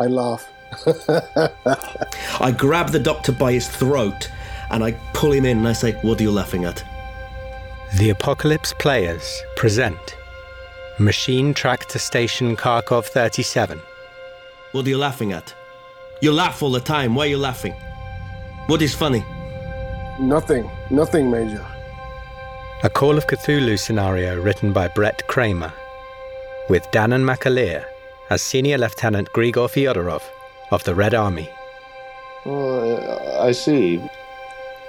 I laugh. I grab the doctor by his throat and I pull him in and I say, What are you laughing at? The Apocalypse Players present Machine Tractor Station Kharkov 37. What are you laughing at? You laugh all the time. Why are you laughing? What is funny? Nothing. Nothing, Major. A Call of Cthulhu scenario written by Bret Kramer, with Danann McAleer as Senior Lieutenant Grigor Fyodorov of the Red Army, Uh, I see.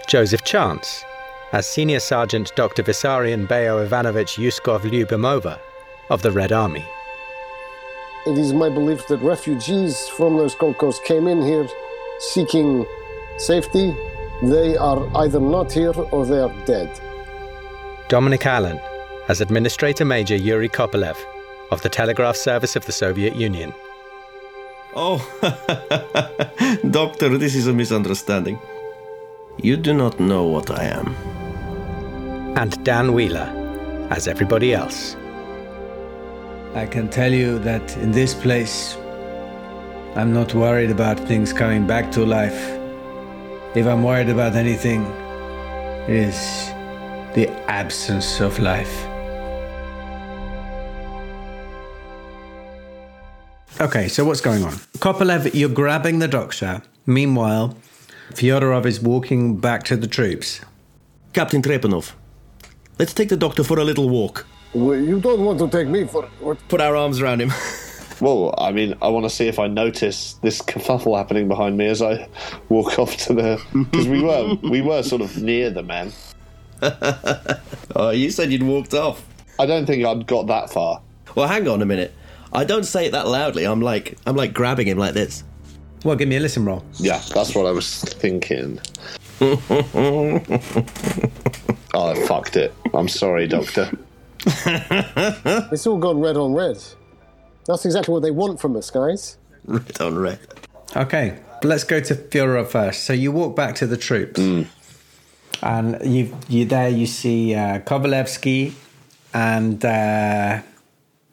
Joseph Chance as Senior Sergeant Dr. Vissarion Beo Ivanovich Yuskov Lyubimova of the Red Army, It is my belief that refugees from those Kolkos came in here seeking safety. They are either not here or they are dead. Dominic Allen as Administrator Major Yuri Kopelev of the Telegraph Service of the Soviet Union, Oh, Doctor, this is a misunderstanding. You do not know what I am. and Dan Wheeler as everybody else. I can tell you that in this place, I'm not worried about things coming back to life. If I'm worried about anything, it is the absence of life. Okay, so what's going on? Kopelev, you're grabbing the doctor. Meanwhile, Fyodorov is walking back to the troops. Captain Trepanov, let's take the doctor for a little walk. Well, You don't want to take me for what? Put our arms around him. Well, I mean, I want to see if I notice this kerfuffle happening behind me as I walk off to the because we were we were sort of near the man. oh, you said you'd walked off. I don't think I'd got that far. Well, hang on a minute. I don't say it that loudly. I'm like, I'm like grabbing him like this. Well, give me a listen roll. Yeah, that's what I was thinking. oh, I fucked it. I'm sorry, Doctor. It's all gone red on red. That's exactly what they want from us, guys. Red on red. Okay, let's go to Fyodorov first. So you walk back to the troops, and you you there you see uh, Kovalevsky and uh,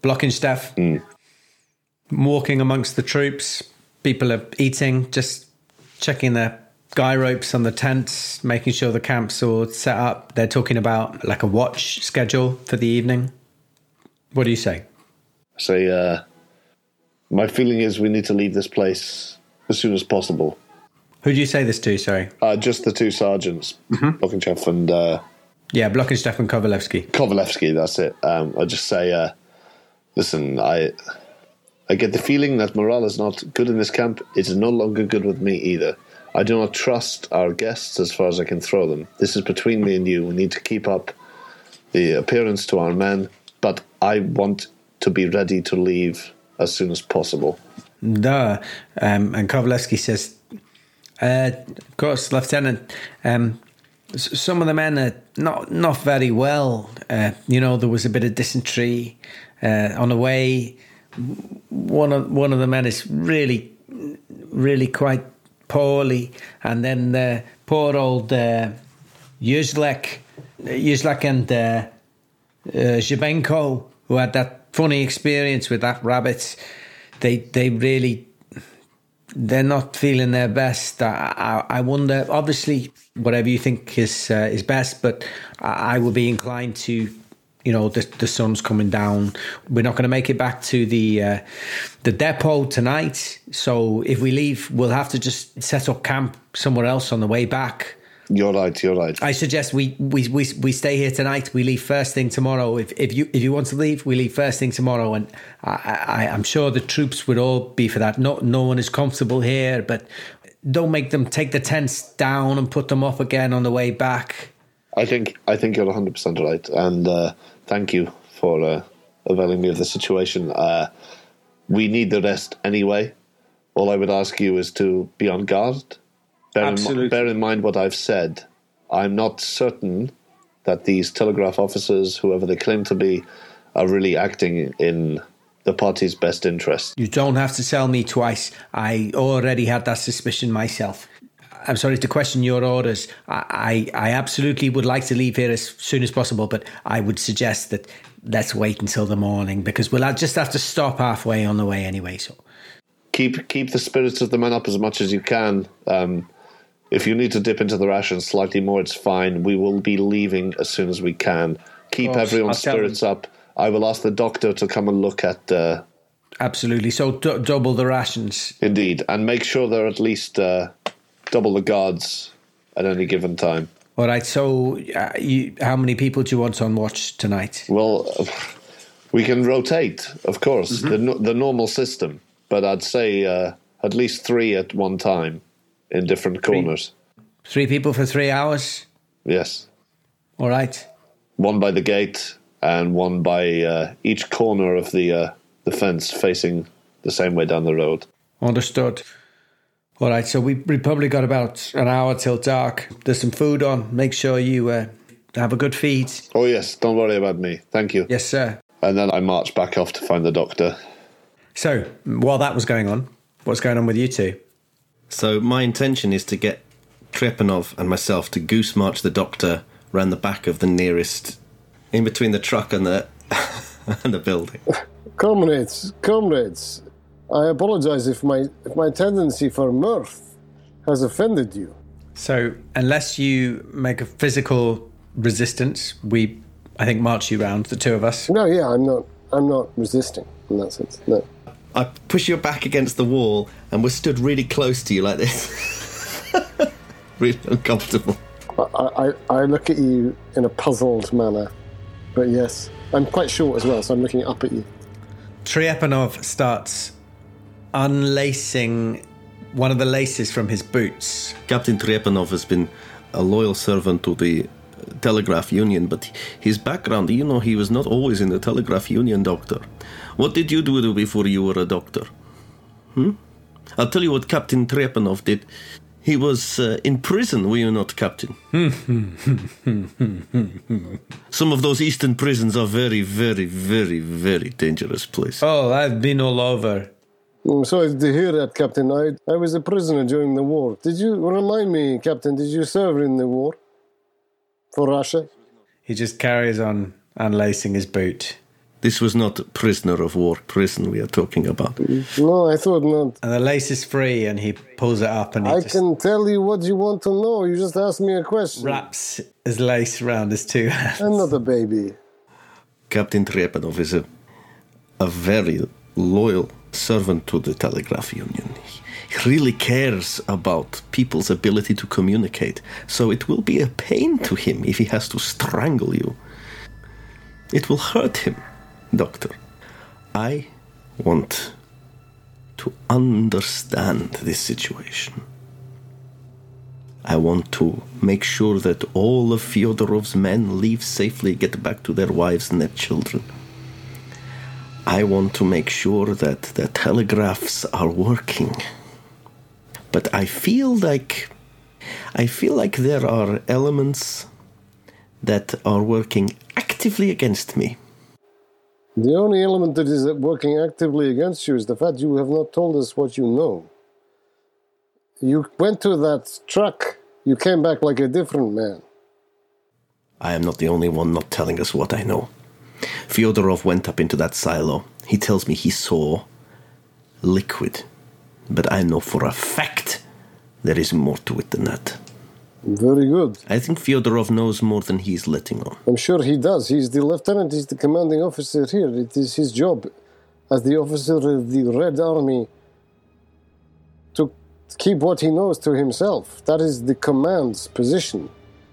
Blockensteff walking amongst the troops. People are eating, just checking their guy ropes on the tents, making sure the camp's all set up. They're talking about like a watch schedule for the evening. What do you say? Say, uh, my feeling is we need to leave this place as soon as possible. Who do you say this to? Sorry. Uh, just the two sergeants, Bokinchev and uh, Yeah, Blockensteff and Kovalevsky. Kovalevsky. That's it. Um, I just say, uh, listen, I I get the feeling that morale is not good in this camp. It is no longer good with me either. I do not trust our guests as far as I can throw them. This is between me and you. We need to keep up the appearance to our men, but I want to be ready to leave as soon as possible. Duh. Um, and Kovalevsky says, uh, of course, Lieutenant, um, some of the men are not, not very well. Uh, you know, there was a bit of dysentery uh, on the way. One of, one of the men is really, really quite poorly. And then the poor old uh, Yuzlek, and uh, uh, who had that funny experience with that rabbit, they they really they're not feeling their best. I, I, I wonder. Obviously, whatever you think is uh, is best, but I, I would be inclined to. You know, the, the sun's coming down. We're not going to make it back to the uh, the depot tonight. So if we leave, we'll have to just set up camp somewhere else on the way back. You're right. You're right. I suggest we, we, we, we stay here tonight. We leave first thing tomorrow. If, if you if you want to leave, we leave first thing tomorrow. And I, I, I'm sure the troops would all be for that. No no one is comfortable here, but don't make them take the tents down and put them up again on the way back. I think I think you're 100 percent right, and uh, thank you for uh, availing me of the situation. Uh, we need the rest anyway. All I would ask you is to be on guard. Bear Absolutely. mi- bear in mind what I've said. I'm not certain that these telegraph officers, whoever they claim to be, are really acting in the party's best interest. You don't have to tell me twice. I already had that suspicion myself. I'm sorry to question your orders. I, I, I absolutely would like to leave here as soon as possible, but I would suggest that let's wait until the morning because we'll just have to stop halfway on the way anyway. So keep keep the spirits of the men up as much as you can. Um, if you need to dip into the rations slightly more, it's fine. We will be leaving as soon as we can. Keep course. everyone's spirits up. I will ask the doctor to come and look at. Uh, Absolutely. So d- double the rations. indeed, and make sure they're at least uh, double the guards at any given time. All right. So, uh, you, how many people do you want on watch tonight? Well, we can rotate, of course, the no- the normal system, but I'd say uh, at least three at one time in different corners. Three people for three hours. Yes, All right. one by the gate and one by uh, each corner of the uh, the fence, facing the same way down the road. Understood. All right. So we we probably got about an hour till dark. There's some food on. Make sure you uh, have a good feed. Oh yes, don't worry about me. Thank you. Yes, sir. And then I march back off to find the doctor. So while that was going on, what's going on with you two? So my intention is to get Trepanov and myself to goose march the doctor round the back of the nearest, in between the truck and the and the building. Comrades, comrades, I apologize if my if my tendency for mirth has offended you. So unless you make a physical resistance, we I think march you round the two of us. No, yeah, I'm not I'm not resisting in that sense. No. I push your back against the wall, and we're stood really close to you like this. really uncomfortable. I, I, I look at you in a puzzled manner. But yes, I'm quite short as well, so I'm looking up at you. Triepanov starts unlacing one of the laces from his boots. Captain Trepanov has been a loyal servant to the Telegraph Union, but his background, you know, he was not always in the Telegraph Union, Doctor. What did you do before you were a doctor? Hmm? I'll tell you what Captain Trepanov did. He was uh, in prison, were you not, Captain? Some of those eastern prisons are very, very, very, very dangerous places. Oh, I've been all over. Mm, I'm sorry to hear that, Captain. I, I was a prisoner during the war. Did you remind me, Captain, did you serve in the war? For Russia? He just carries on unlacing his boot. This was not prisoner of war prison we are talking about. No, I thought not. And the lace is free and he pulls it up and he I just can tell you what you want to know. You just asked me a question. wraps his lace around his two hands. I'm not a baby. Captain Trepanov is a, a very loyal servant to the Telegraph Union. He really cares about people's ability to communicate, so it will be a pain to him if he has to strangle you. It will hurt him, Doctor. I want to understand this situation. I want to make sure that all of Fyodorov's men leave safely, get back to their wives and their children. I want to make sure that the telegraphs are working. But I feel like I feel like there are elements that are working actively against me. The only element that is working actively against you is the fact you have not told us what you know. You went to that truck, you came back like a different man. I am not the only one not telling us what I know. Fyodorov went up into that silo. He tells me he saw liquid. But I know for a fact there is more to it than that. Very good. I think Fyodorov knows more than he's letting on. I'm sure he does. He's the lieutenant, he's the commanding officer here. It is his job as the officer of the Red Army to keep what he knows to himself. That is the command's position.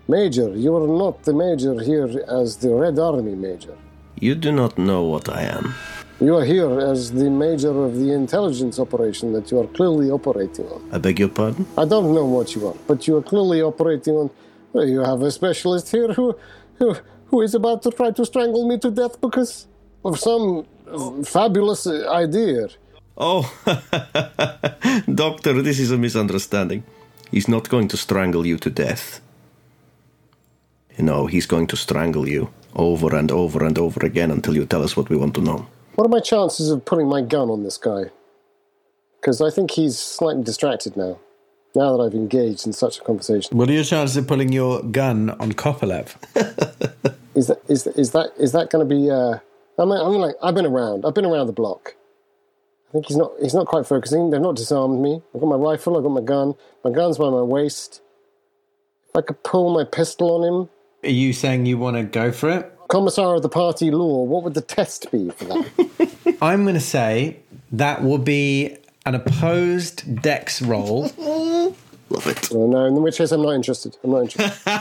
Major, you are not the major here as the Red Army major. You do not know what I am. You are here as the major of the intelligence operation that you are clearly operating on. I beg your pardon? I don't know what you are, but you are clearly operating on. Well, you have a specialist here who, who, who is about to try to strangle me to death because of some fabulous idea. Oh, Doctor, this is a misunderstanding. He's not going to strangle you to death. No, he's going to strangle you over and over and over again until you tell us what we want to know. What are my chances of putting my gun on this guy? Because I think he's slightly distracted now. Now that I've engaged in such a conversation, What are your chances of pulling your gun on Kopelev? is that is is that is that going to be? Uh, I mean, I mean, like I've been around. I've been around the block. I think he's not he's not quite focusing. They've not disarmed me. I've got my rifle, I've got my gun. My gun's by my waist. If I could pull my pistol on him. Are you saying you want to go for it? Commissar of the party law, what would the test be for that? I'm going to say that will be an opposed dex roll. Love it. oh, no, in which case I'm not interested. I'm not interested.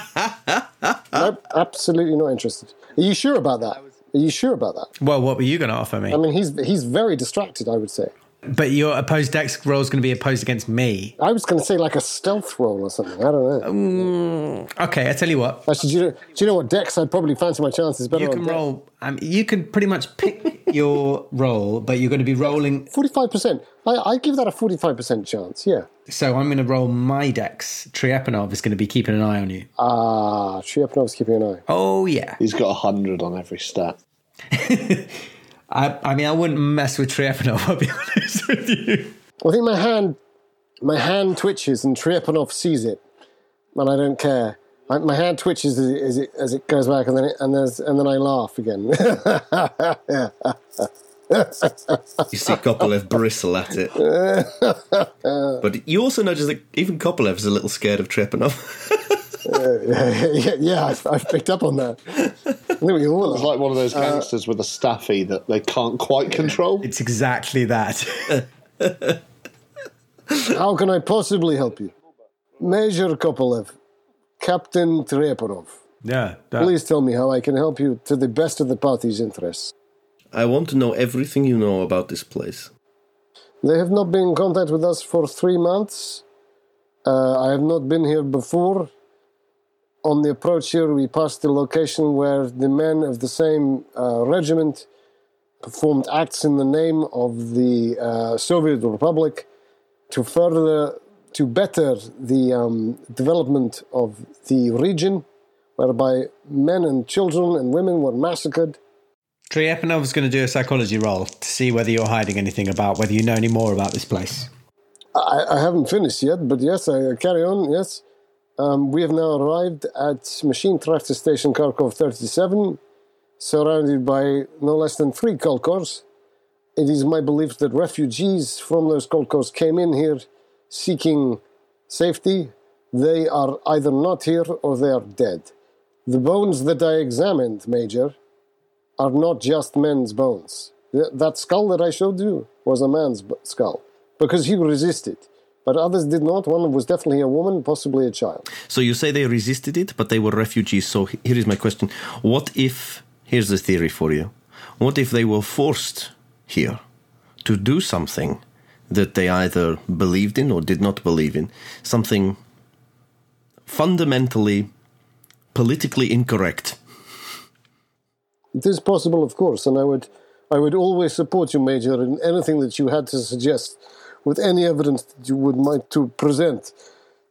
nope, absolutely not interested. Are you sure about that? Are you sure about that? Well, what were you going to offer me? I mean, he's he's very distracted. I would say. But your opposed dex roll is going to be opposed against me. I was going to say like a stealth roll or something. I don't know. Okay, I tell you what. Actually, do you know, do you know what Dex? I'd probably fancy my chances better. You can Dex. roll. Um, you can pretty much pick your roll, but you're going to be rolling. Forty-five percent. I I give that a forty-five percent chance. Yeah. So I'm going to roll my dex. Triepanov is going to be keeping an eye on you. Ah, Triepanov's keeping an eye. Oh yeah. He's got a hundred on every stat. I, I mean, I wouldn't mess with Triepanov. I'll be honest with you. I think my hand, my hand twitches, and Triepanov sees it, and I don't care. I, my hand twitches as it, as it as it goes back, and then it, and there's and then I laugh again. You see Kopolev bristle at it. but you also notice that even Kopolev's a little scared of Trepanov. yeah, yeah, I've, I've picked up on that. I think we all It's like one of those gangsters with a staffy that they can't quite control. It's exactly that. How can I possibly help you, Major Kopolev, Captain Trepanov? yeah. that- Please tell me how I can help you to the best of the party's interests. I want to know everything you know about this place. They have not been in contact with us for three months. Uh, I have not been here before. On the approach here, we passed the location where the men of the same uh, regiment performed acts in the name of the uh, Soviet Republic to further, to better the um, development of the region, whereby men and children and women were massacred. Triepanov is going to do a psychology roll to see whether you're hiding anything about whether you know any more about this place. I, I haven't finished yet, but yes, I carry on. Yes, um, we have now arrived at Machine Tractor Station Kharkov 37, surrounded by no less than three Kolkors. It is my belief that refugees from those Kolkors came in here seeking safety. They are either not here or they are dead. The bones that I examined, Major, are not just men's bones. That skull that I showed you was a man's skull because he resisted. But others did not. One was definitely a woman, possibly a child. So you say they resisted it, but they were refugees. So here is my question. What if, here's the theory for you, what if they were forced here to do something that they either believed in or did not believe in? Something fundamentally politically incorrect. It is possible, of course, and I would, I would always support you, Major, in anything that you had to suggest, with any evidence that you would mind to present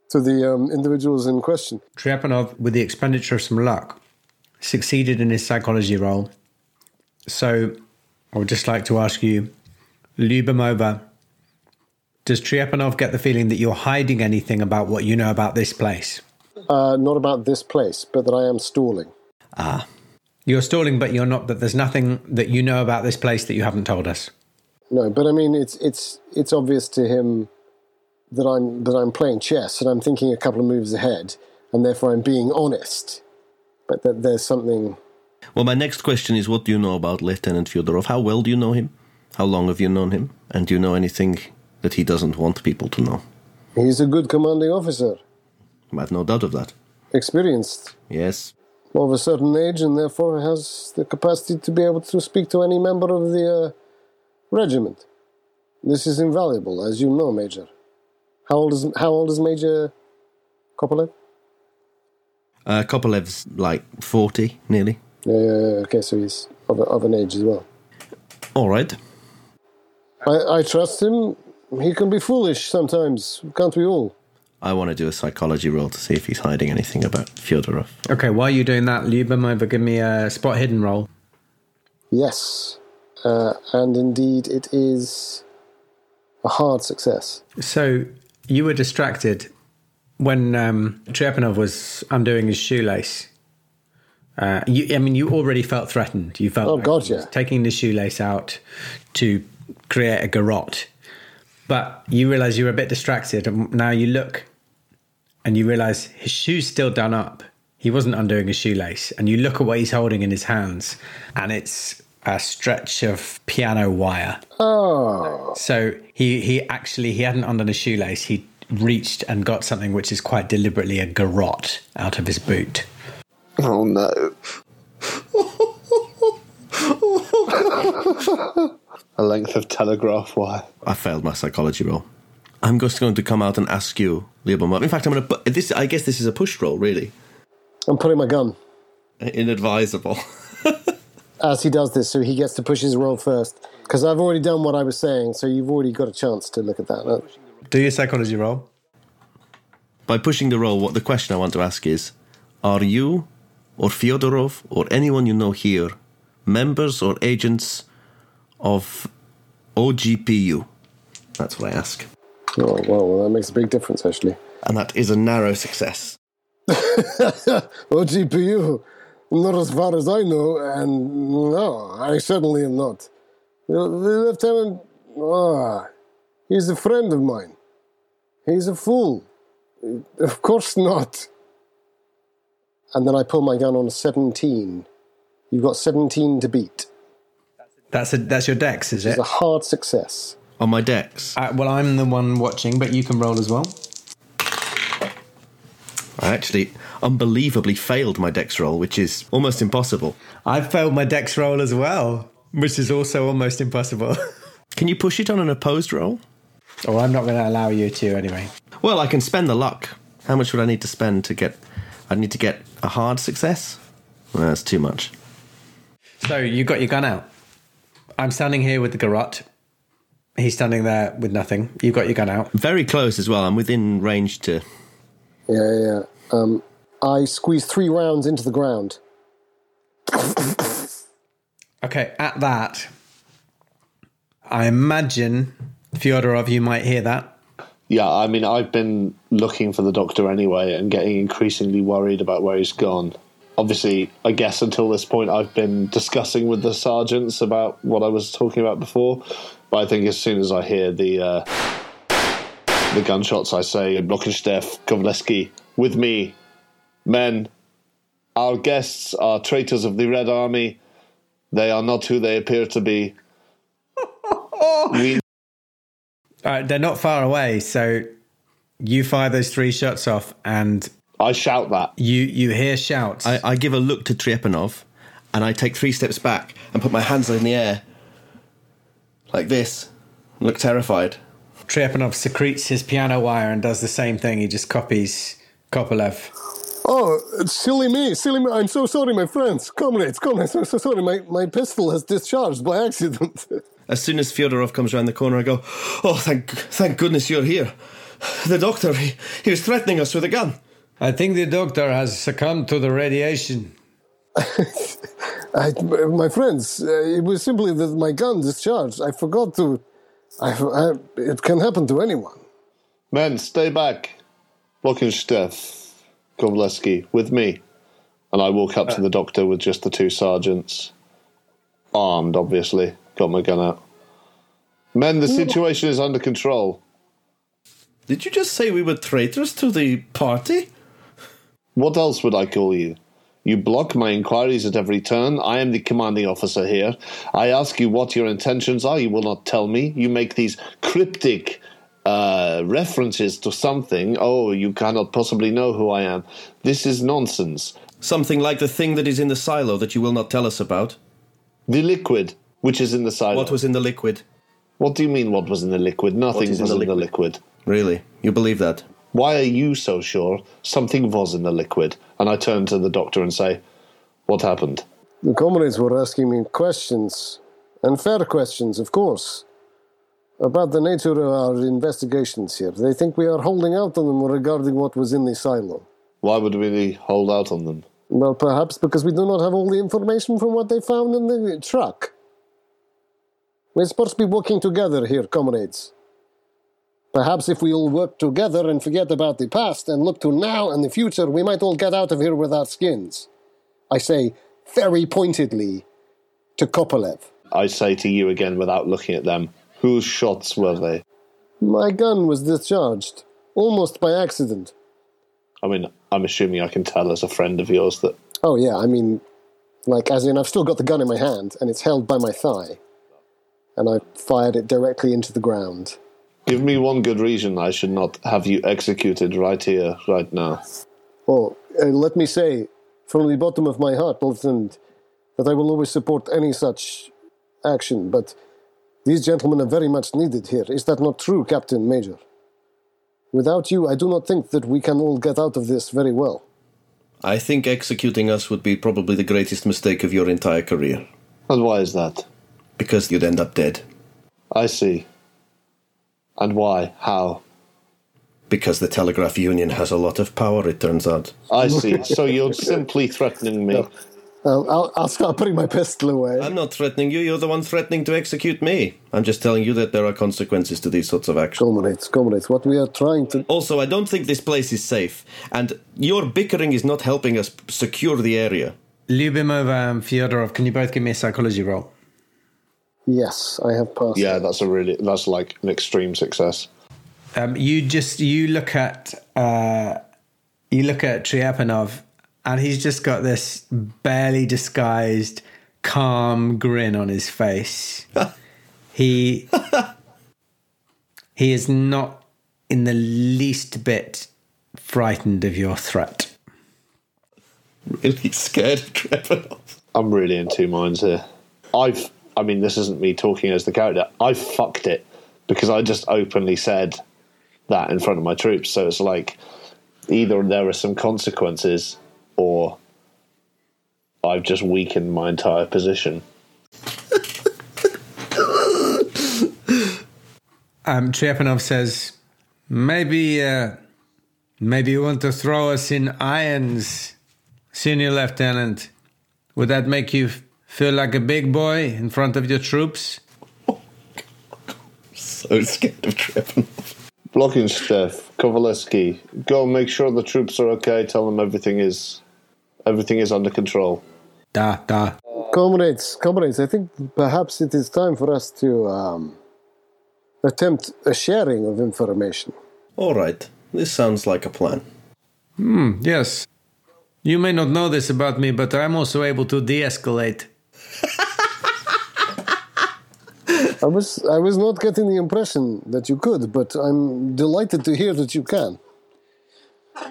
to the um, individuals in question. Triepanov, with the expenditure of some luck, succeeded in his psychology roll. So I would just like to ask you, Lyubimova, does Triepanov get the feeling that you're hiding anything about what you know about this place? Uh, not about this place, but that I am stalling. Ah, You're stalling, but you're not. But there's nothing that you know about this place that you haven't told us. No, but I mean, it's it's it's obvious to him that I'm that I'm playing chess and I'm thinking a couple of moves ahead, and therefore I'm being honest. But that there's something. Well, my next question is what do you know about Lieutenant Fyodorov? How well do you know him? How long have you known him? And do you know anything that he doesn't want people to know? He's a good commanding officer, I have no doubt of that. experienced, Yes. of a certain age, and therefore has the capacity to be able to speak to any member of the uh, regiment. This is invaluable, as you know, Major. How old is How old is Major Kopolev? Uh, Kopolev's like 40, nearly. Yeah, yeah, yeah, okay, so he's of, a, of an age as well. All right. I, I trust him. He can be foolish sometimes, can't we all? I want to do a psychology roll to see if he's hiding anything about Fyodorov. Okay, while you're doing that, Lyubimova, give me a spot hidden roll. Yes, uh, and indeed it is a hard success. So you were distracted when um, Trepanov was undoing his shoelace. Uh, you, I mean, you already felt threatened. You felt Oh, like God, yeah. taking the shoelace out to create a garrote. But you realize you were a bit distracted, and now you look and you realize his shoe's still done up. He wasn't undoing a shoelace. And you look at what he's holding in his hands, and it's a stretch of piano wire. Oh, So he, he actually he hadn't undone a shoelace. He reached and got something which is quite deliberately a garrote out of his boot. Oh no. a length of telegraph wire. I failed my psychology roll. I'm just going to come out and ask you, Lieberman. In fact, I'm going to. This, I guess, this is a push roll, really. I'm putting my gun Inadvisable. as he does this, so he gets to push his roll first. Because I've already done what I was saying, so you've already got a chance to look at that. Do your psychology roll. By pushing the roll, what the question I want to ask is: Are you, or Fyodorov, or anyone you know here, members or agents of OGPU? That's what I ask, Oh, well, well, that makes a big difference, actually. and that is a narrow success. Well, GPU, not as far as I know, and no, I certainly am not. The, the lieutenant, ah, he's a friend of mine. He's a fool. Of course not. And then I pull my gun on 17. You've got 17 to beat. That's a that's your dex, is it? It's a hard success. On my dex, Uh, well, I'm the one watching, but you can roll as well. I actually unbelievably failed my dex roll, which is almost impossible. I failed my dex roll as well, which is also almost impossible. Can you push it on an opposed roll? oh, I'm not going to allow you to anyway. Well, I can spend the luck. How much would I need to spend to get? I need to get a hard success. Well, that's too much. So you got your gun out. I'm standing here with the garrote. He's standing there with nothing. You've got your gun out. Very close as well. I'm within range to. Yeah, yeah, yeah. Um, I squeeze three rounds into the ground. Okay, at that, I imagine Fyodorov, you might hear that. Yeah, I mean, I've been looking for the doctor anyway and getting increasingly worried about where he's gone. Obviously, I guess until this point, I've been discussing with the sergeants about what I was talking about before. But I think as soon as I hear the uh, the gunshots, I say, Blockensteff, Kovleski, with me, men. Our guests are traitors of the Red Army. They are not who they appear to be. we Uh, they're not far away, so you fire those three shots off, and I shout that. you you hear shouts. I, I give a look to Trepanov, and I take three steps back and put my hands in the air, like this. Look terrified. Trepanov secretes his piano wire and does the same thing. He just copies Kopolev. Oh, silly me, silly me. I'm so sorry, my friends. Comrades, comrades, I'm so sorry. My, my pistol has discharged by accident. As soon as Fyodorov comes around the corner, I go, "Oh, thank, thank goodness you're here." The doctor, he, he was threatening us with a gun. I think the doctor has succumbed to the radiation. I, my friends, uh, it was simply that my gun discharged. I forgot to. I, I, it can happen to anyone. Men, stay back. Blockensteff, Kovleski, with me. And I walk up to the doctor with just the two sergeants. Armed, obviously. Got my gun out. Men, the situation is under control. Did you just say we were traitors to the party? What else would I call you? You block my inquiries at every turn. I am the commanding officer here. I ask you what your intentions are. You will not tell me. You make these cryptic uh, references to something. Oh, you cannot possibly know who I am. This is nonsense. Something like the thing that is in the silo that you will not tell us about. The liquid, which is in the silo. What was in the liquid? What do you mean? What was in the liquid? Nothing was in in the the liquid. Really? You believe that? Why are you so sure something was in the liquid? And I turn to the doctor and say, "What happened?" The comrades were asking me questions, and fair questions, of course, about the nature of our investigations here. They think we are holding out on them regarding what was in the silo. Why would we hold out on them? Well, perhaps because we do not have all the information from what they found in the truck. We're supposed to be working together here, comrades. Perhaps if we all work together and forget about the past and look to now and the future, we might all get out of here with our skins. I say very pointedly to Kopolev. I say to you again without looking at them, Whose shots were they? My gun was discharged, almost by accident. I mean, I'm assuming I can tell as a friend of yours that Oh, yeah, I mean, like, as in, I've still got the gun in my hand, and it's held by my thigh. And I fired it directly into the ground. Give me one good reason I should not have you executed right here, right now. Well, uh, let me say, from the bottom of my heart, Lieutenant, that I will always support any such action, but these gentlemen are very much needed here. Is that not true, Captain Major? Without you, I do not think that we can all get out of this very well. I think executing us would be probably the greatest mistake of your entire career. And why is that? Because you'd end up dead. I see. And why? How? Because the Telegraph Union has a lot of power, it turns out. I see. so you're simply threatening me. I'll, I'll, I'll start putting my pistol away. I'm not threatening you, you're the one threatening to execute me. I'm just telling you that there are consequences to these sorts of actions. Comrades, comrades, what we are trying to. Also, I don't think this place is safe, and your bickering is not helping us secure the area. Lyubimova and Fyodorov, can you both give me a psychology roll? Yes, I have passed. Yeah, that's a really that's like an extreme success. Um, you just you look at uh, you look at Tryapanov, and he's just got this barely disguised calm grin on his face. he he is not in the least bit frightened of your threat. Really scared of Trepanov. I'm really in two minds here. I've I mean this isn't me talking as the character. I fucked it because I just openly said that in front of my troops. So it's like either there are some consequences or I've just weakened my entire position. Um, Trepanov says, maybe uh, maybe you want to throw us in irons, senior lieutenant. Would that make you feel like a big boy in front of your troops? So scared of tripping. Blockensteff, Kovaleski, go make sure the troops are okay. Tell them everything is everything is under control. Da, da. Comrades, comrades, I think perhaps it is time for us to um, attempt a sharing of information. All right, this sounds like a plan. Hmm, yes. You may not know this about me, but I'm also able to de escalate. I was I was not getting the impression that you could, but I'm delighted to hear that you can.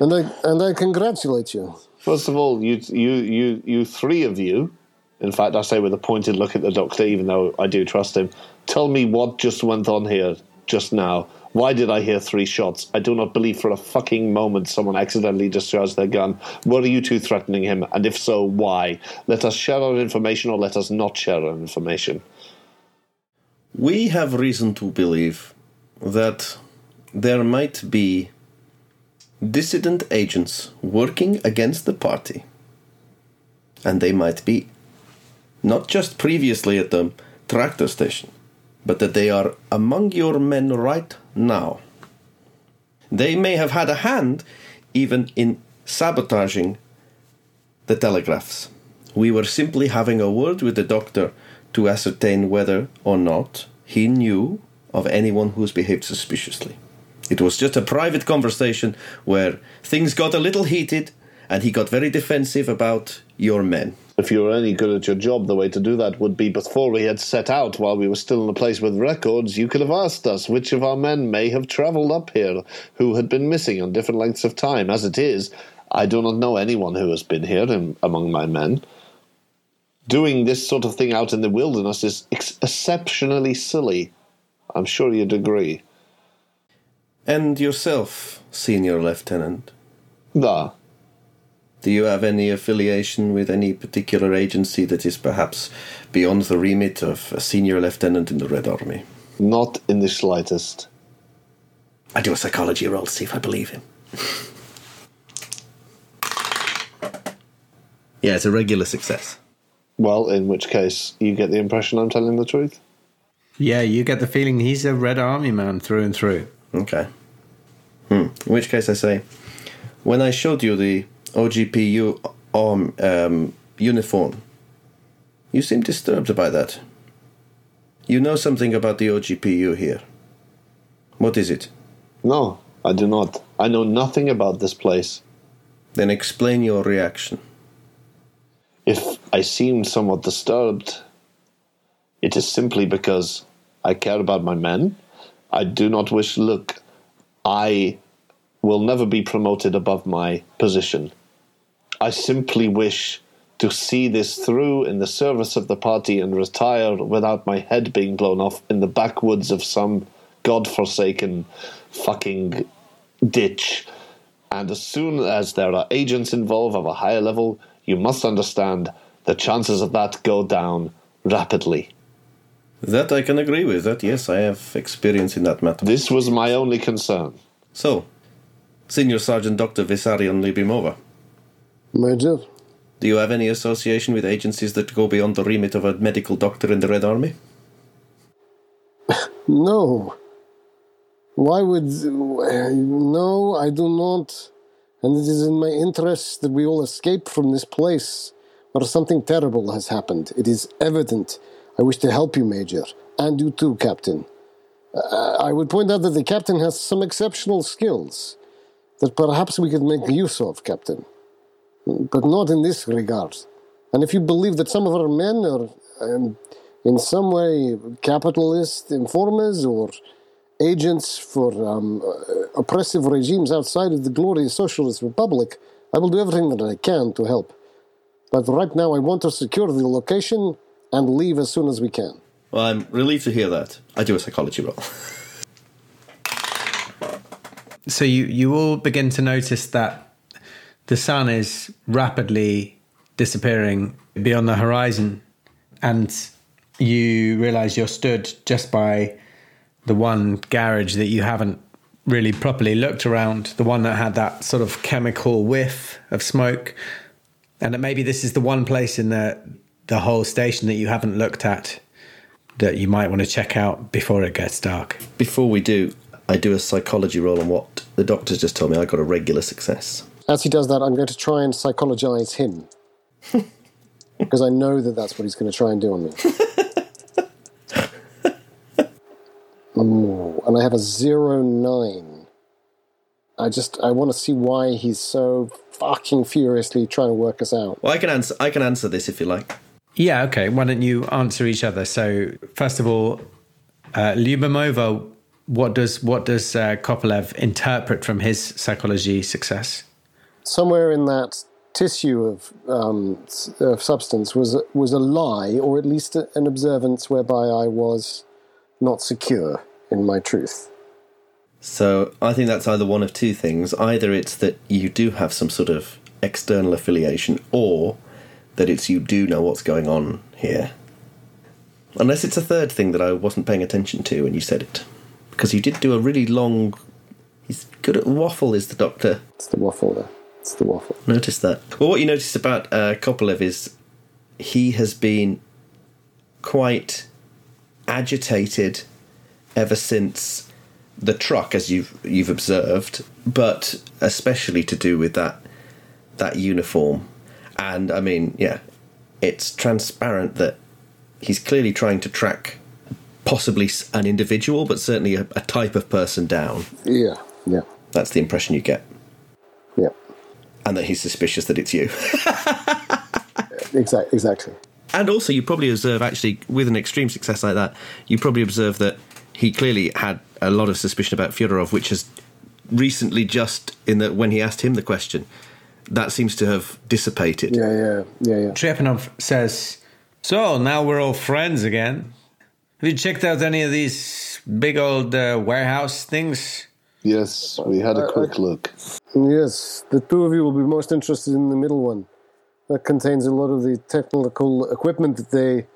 And I and I congratulate you. First of all, you you you you three of you, in fact, I say with a pointed look at the doctor, even though I do trust him. Tell me what just went on here just now. Why did I hear three shots? I do not believe for a fucking moment someone accidentally discharged their gun. Were you two threatening him? And if so, why? Let us share our information or let us not share our information. We have reason to believe that there might be dissident agents working against the party. And they might be not just previously at the tractor station, but that they are among your men right now. They may have had a hand even in sabotaging the telegraphs. We were simply having a word with the doctor to ascertain whether or not he knew of anyone who's behaved suspiciously. It was just a private conversation where things got a little heated and he got very defensive about your men. If you were any good at your job, the way to do that would be before we had set out while we were still in a place with records, you could have asked us which of our men may have travelled up here who had been missing on different lengths of time. As it is, I do not know anyone who has been here in, among my men. Doing this sort of thing out in the wilderness is ex- exceptionally silly. I'm sure you'd agree. And yourself, Senior Lieutenant, Da. Do you have any affiliation with any particular agency that is perhaps beyond the remit of a Senior Lieutenant in the Red Army? Not in the slightest. I do a psychology roll to see if I believe him. yeah, it's a regular success. Well, in which case, you get the impression I'm telling the truth. Yeah, you get the feeling he's a Red Army man through and through. Okay. Hmm. In which case, I say, when I showed you the OGPU um, um, uniform, you seem disturbed by that. You know something about the OGPU here. What is it? No, I do not. I know nothing about this place. Then explain your reaction. If I seemed somewhat disturbed, it is simply because I care about my men. I do not wish, look, I will never be promoted above my position. I simply wish to see this through in the service of the party and retire without my head being blown off in the backwoods of some god-forsaken fucking ditch. And as soon as there are agents involved of a higher level, you must understand the chances of that go down rapidly. That I can agree with. That yes, I have experience in that matter. This was my only concern. So, Senior Sergeant Dr. Vissarion Lyubimova, Major, do you have any association with agencies that go beyond the remit of a medical doctor in the Red Army? no. Why would. No, I do not. And it is in my interest that we all escape from this place where something terrible has happened. It is evident. I wish to help you, Major, and you too, Captain. Uh, I would point out that the Captain has some exceptional skills that perhaps we could make use of, Captain. But not in this regard. And if you believe that some of our men are um, in some way capitalist informers or agents for um, uh, oppressive regimes outside of the glorious socialist republic, I will do everything that I can to help. But right now, I want to secure the location and leave as soon as we can. Well, I'm relieved to hear that. I do a psychology roll. So you you all begin to notice that the sun is rapidly disappearing beyond the horizon, and you realize you're stood just by the one garage that you haven't really properly looked around, the one that had that sort of chemical whiff of smoke, and that maybe this is the one place in the the whole station that you haven't looked at that you might want to check out before it gets dark. Before we do, I do a psychology roll on what the doctors just told me. I got a regular success. As he does that, I'm going to try and psychologize him. because I know that that's what he's going to try and do on me. Ooh, and I have a zero nine. I just I want to see why he's so fucking furiously trying to work us out. Well, I can answer. I can answer this if you like. Yeah, okay. Why don't you answer each other? So, first of all, uh, Lyubimova, what does what does uh, Kopolev interpret from his psychology success? Somewhere in that tissue of, um, of substance was a- was a lie, or at least a- an observance whereby I was not secure in my truth. So I think that's either one of two things. Either it's that you do have some sort of external affiliation, or that it's you do know what's going on here. Unless it's a third thing that I wasn't paying attention to when you said it. Because you did do a really long. He's good at waffle, is the doctor. It's the waffle there. It's the waffle. Notice that. Well, what you notice about uh, Kopolev is he has been quite agitated ever since the truck, as you've you've observed, but especially to do with that that uniform. And I mean, yeah, it's transparent that he's clearly trying to track possibly an individual, but certainly a, a type of person down. Yeah, yeah, That's the impression you get. And that he's suspicious that it's you. Exactly. Exactly. And also, you probably observe actually with an extreme success like that, you probably observe that he clearly had a lot of suspicion about Fyodorov, which has recently just in that when he asked him the question, that seems to have dissipated. Yeah, yeah, yeah, yeah. Trepanov says, So now we're all friends again. Have you checked out any of these big old uh, warehouse things? Yes, we had a quick look. Yes, the two of you will be most interested in the middle one. That contains a lot of the technical equipment that they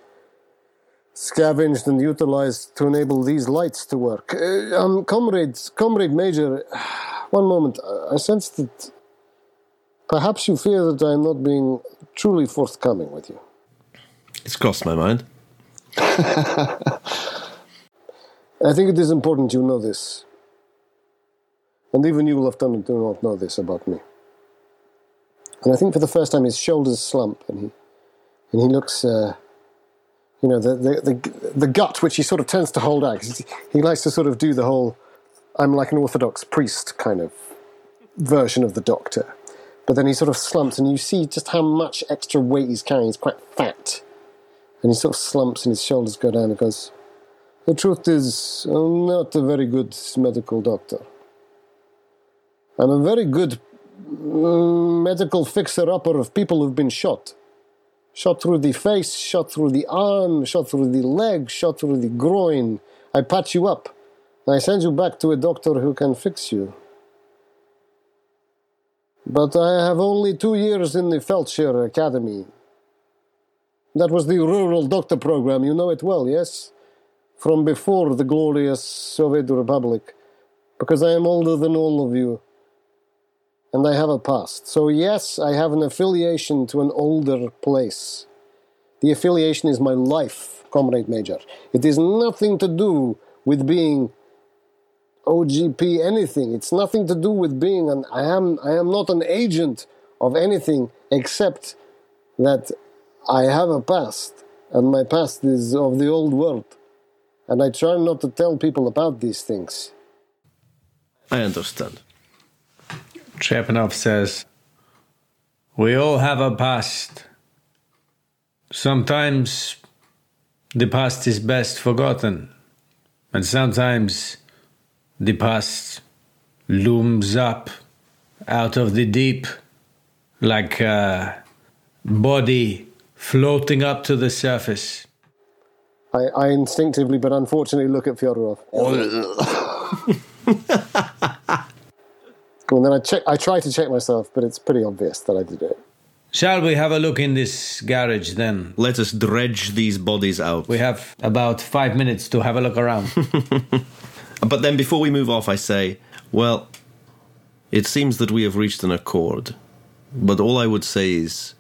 scavenged and utilized to enable these lights to work. Uh, um, comrades, comrade Major, one moment. I- I sense that perhaps you fear that I am not being truly forthcoming with you. It's crossed my mind. I think it is important you know this. And even you, Lieutenant, do not know this about me. And I think for the first time his shoulders slump and he, and he looks uh, you know, the, the, the, the gut, which he sort of tends to hold out. He likes to sort of do the whole, I'm like an Orthodox priest kind of version of the doctor. But then he sort of slumps, and you see just how much extra weight he's carrying. He's quite fat. And he sort of slumps, and his shoulders go down and goes, The truth is, I'm not a very good medical doctor. I'm a very good mm, medical fixer upper of people who've been shot shot through the face, shot through the arm, shot through the leg, shot through the groin. I patch you up. I send you back to a doctor who can fix you. But I have only two years in the Feldsher Academy. That was the rural doctor program, you know it well, yes? From before the glorious Soviet Republic. Because I am older than all of you. And I have a past. So, yes, I have an affiliation to an older place. The affiliation is my life, Comrade Major. It is nothing to do with being OGP anything. It's nothing to do with being an I am I am not an agent of anything except that I have a past and my past is of the old world. And I try not to tell people about these things. I understand. Trepanov says, We all have a past. Sometimes the past is best forgotten, and sometimes the past looms up out of the deep like a body floating up to the surface. I, I instinctively but unfortunately look at Fyodorov. and then I check I try to check myself, but it's pretty obvious that I did it. Shall we have a look in this garage then? Let us dredge these bodies out. We have about five minutes to have a look around. But then before we move off, I say, well, it seems that we have reached an accord. But all I would say is,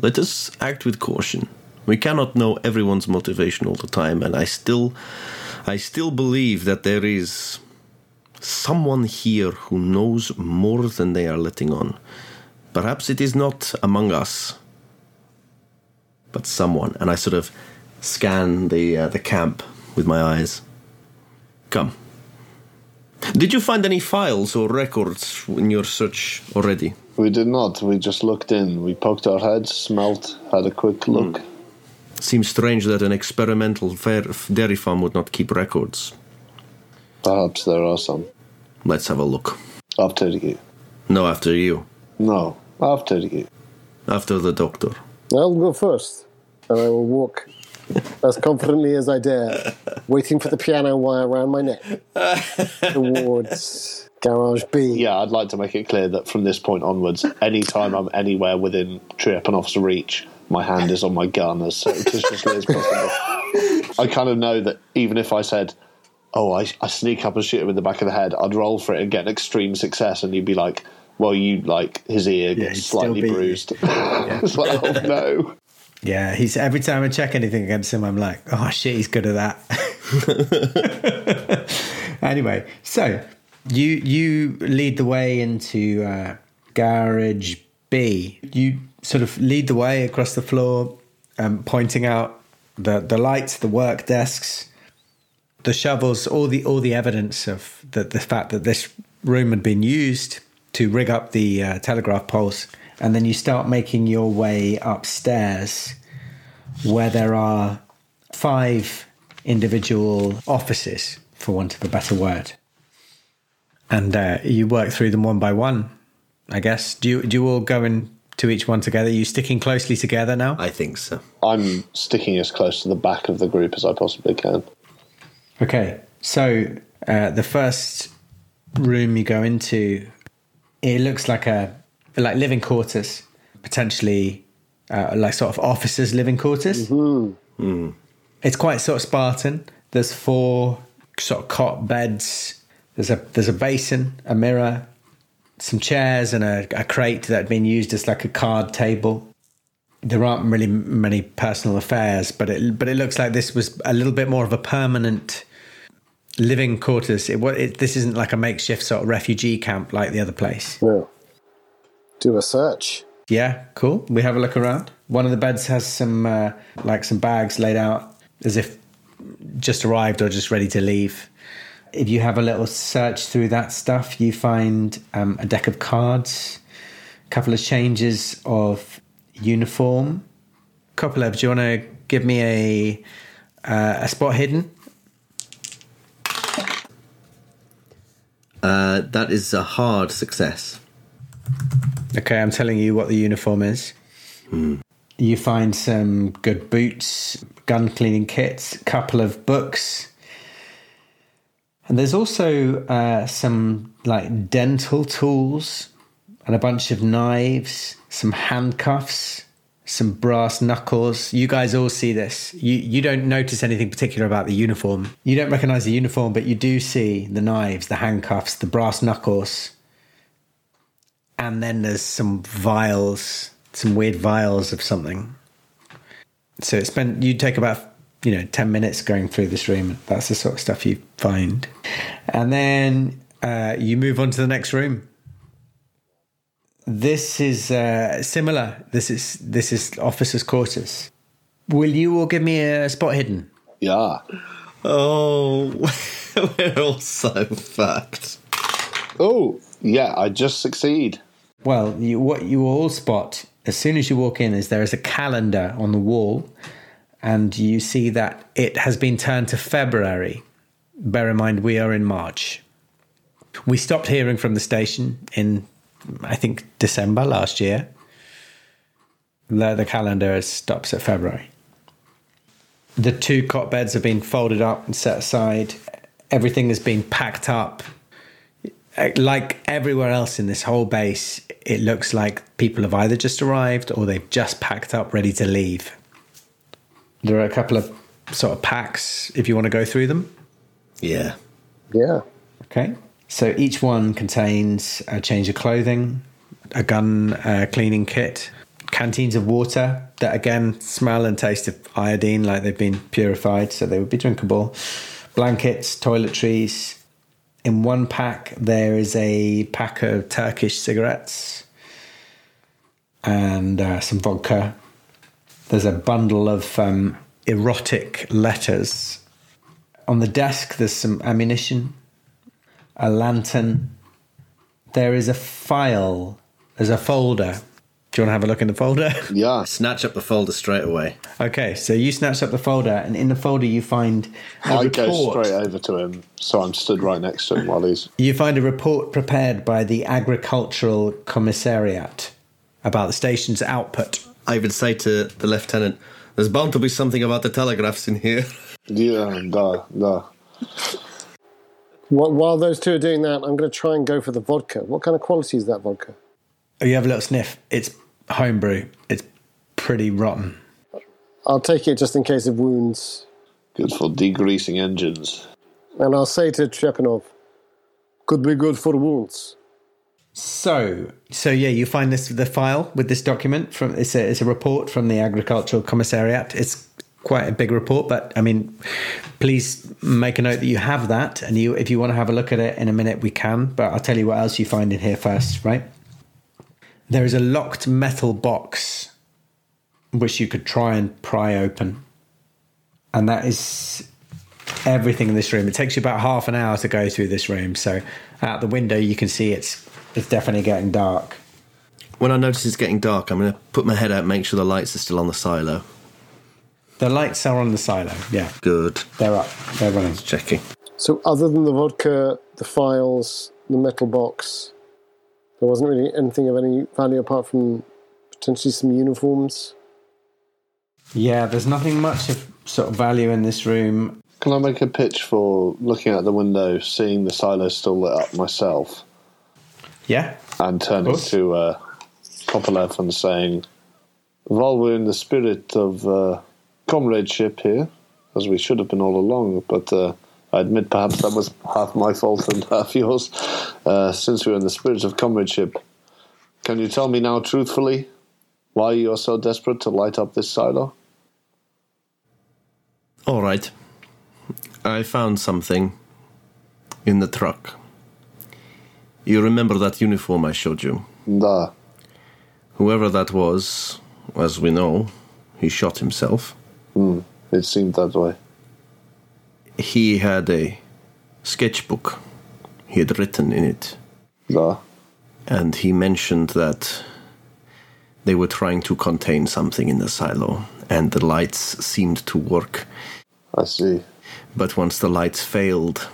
let us act with caution. We cannot know everyone's motivation all the time, and I still, I still believe that there is someone here who knows more than they are letting on. Perhaps it is not among us, but someone. And I sort of scan the uh, the camp with my eyes. Come. Did you find any files or records in your search already? We did not. We just looked in. We poked our heads, smelt, had a quick look. Seems strange that an experimental fair- dairy farm would not keep records. Perhaps there are some. Let's have a look. After you. No, after you. No, after you. After the doctor. I'll go first, and I will walk as confidently as I dare, waiting for the piano wire around my neck towards Garage B. Yeah, I'd like to make it clear that from this point onwards, anytime I'm anywhere within Trepanov's reach, my hand is on my gun as surreptitiously as possible. I kind of know that even if I said, oh, I, I sneak up and shoot him in the back of the head, I'd roll for it and get an extreme success, and you'd be like, well, you like his ear gets he'd slightly bruised. it's like, oh no. Yeah, he's every time I check anything against him, I'm like, oh shit, he's good at that. anyway, so you you lead the way into uh, garage B. You sort of lead the way across the floor, um, pointing out the the lights, the work desks, the shovels, all the all the evidence of the the fact that this room had been used to rig up the uh, telegraph poles, and then you start making your way upstairs, where there are five individual offices, for want of a better word, and uh, you work through them one by one. I guess. Do you do you all go in into each one together? Are you sticking closely together now? I think so. I'm sticking as close to the back of the group as I possibly can. Okay, so uh, the first room you go into, it looks like a like living quarters, potentially uh, like sort of officers' living quarters. It's quite sort of Spartan. There's four sort of cot beds. There's a there's a basin, a mirror, some chairs, and a, a crate that had been used as like a card table there aren't really many personal affairs, but it but it looks like this was a little bit more of a permanent living quarters. It, what it, this isn't like a makeshift sort of refugee camp like the other place. No. Do a search. Yeah, cool. We have a look around. One of the beds has some uh, like some bags laid out as if just arrived or just ready to leave. If you have a little search through that stuff, you find um, a deck of cards, a couple of changes of uniform. Kopolev, do you want to give me a uh, a spot hidden? Uh, that is a hard success. Okay, I'm telling you what the uniform is. You find some good boots, gun cleaning kits, a couple of books. And there's also uh, some like dental tools and a bunch of knives, some handcuffs, some brass knuckles. You guys all see this. You you don't notice anything particular about the uniform. You don't recognize the uniform, but you do see the knives, the handcuffs, the brass knuckles and then there's some vials, some weird vials of something. So it's been you take about you know ten minutes going through this room. That's the sort of stuff you find, and then uh, you move on to the next room. This is uh, similar. This is this is officers' quarters. Will you all give me a spot hidden? Yeah. Oh, we're all so fucked. Oh, yeah, I just succeed. Well, you, what you all spot as soon as you walk in is there is a calendar on the wall, and you see that it has been turned to February. Bear in mind, we are in March. We stopped hearing from the station in, I think, December last year. The, the calendar stops at February. The two cot beds have been folded up and set aside. Everything has been packed up like everywhere else in this whole base, it looks like people have either just arrived or they've just packed up, ready to leave. There are a couple of sort of packs if you want to go through them. Yeah. Yeah. Okay. So each one contains a change of clothing, a gun uh, cleaning kit, canteens of water that again smell and taste of iodine like they've been purified, so they would be drinkable, blankets, toiletries, in one pack, there is a pack of Turkish cigarettes and uh, some vodka. There's a bundle of um, erotic letters. On the desk, there's some ammunition, a lantern. There is a file, there's a folder. Do you want to have a look in the folder? Yeah. Snatch up the folder straight away. Okay, so you snatch up the folder, and in the folder you find a I go straight over to him, so I'm stood right next to him while he's. You find a report prepared by the Agricultural Commissariat about the station's output. I would say to the lieutenant, "There's bound to be something about the telegraphs in here." Yeah, da, da. While, while those two are doing that, I'm going to try and go for the vodka. What kind of quality is that vodka? Oh, you have a little sniff. It's homebrew. It's pretty rotten. I'll take it just in case of wounds. Good for degreasing engines. And I'll say to Chekhanov, could be good for wounds. So, so yeah, you find this the file with this document from it's a it's a report from the Agricultural Commissariat. It's quite a big report, but I mean, please make a note that you have that, and you if you want to have a look at it in a minute, we can. But I'll tell you what else you find in here first, right? There is a locked metal box which you could try and pry open, and that is everything in this room. It takes you about half an hour to go through this room. So out the window, you can see it's it's definitely getting dark. When I notice it's getting dark, I'm going to put my head out, and make sure the lights are still on the silo. The lights are on the silo. Yeah, Good. they're up. They're running. Checking. So, other than the vodka, the files, the metal box, there wasn't really anything of any value apart from potentially some uniforms. Yeah, there's nothing much of sort of value in this room. Can I make a pitch for looking out the window, seeing the silo still lit up myself, Yeah, and turning course. to uh, Kopolev and saying, While we're in the spirit of uh, comradeship here, as we should have been all along, but uh, I admit perhaps that was half my fault and half yours, uh, since we're in the spirit of comradeship, can you tell me now truthfully why you are so desperate to light up this silo? All right. I found something in the truck. You remember that uniform I showed you? Da. Whoever that was as we know, he shot himself. Hmm, it seemed that way. He had a sketchbook he had written in it, Yeah. and he mentioned that they were trying to contain something in the silo, and the lights seemed to work. I see. But once the lights failed,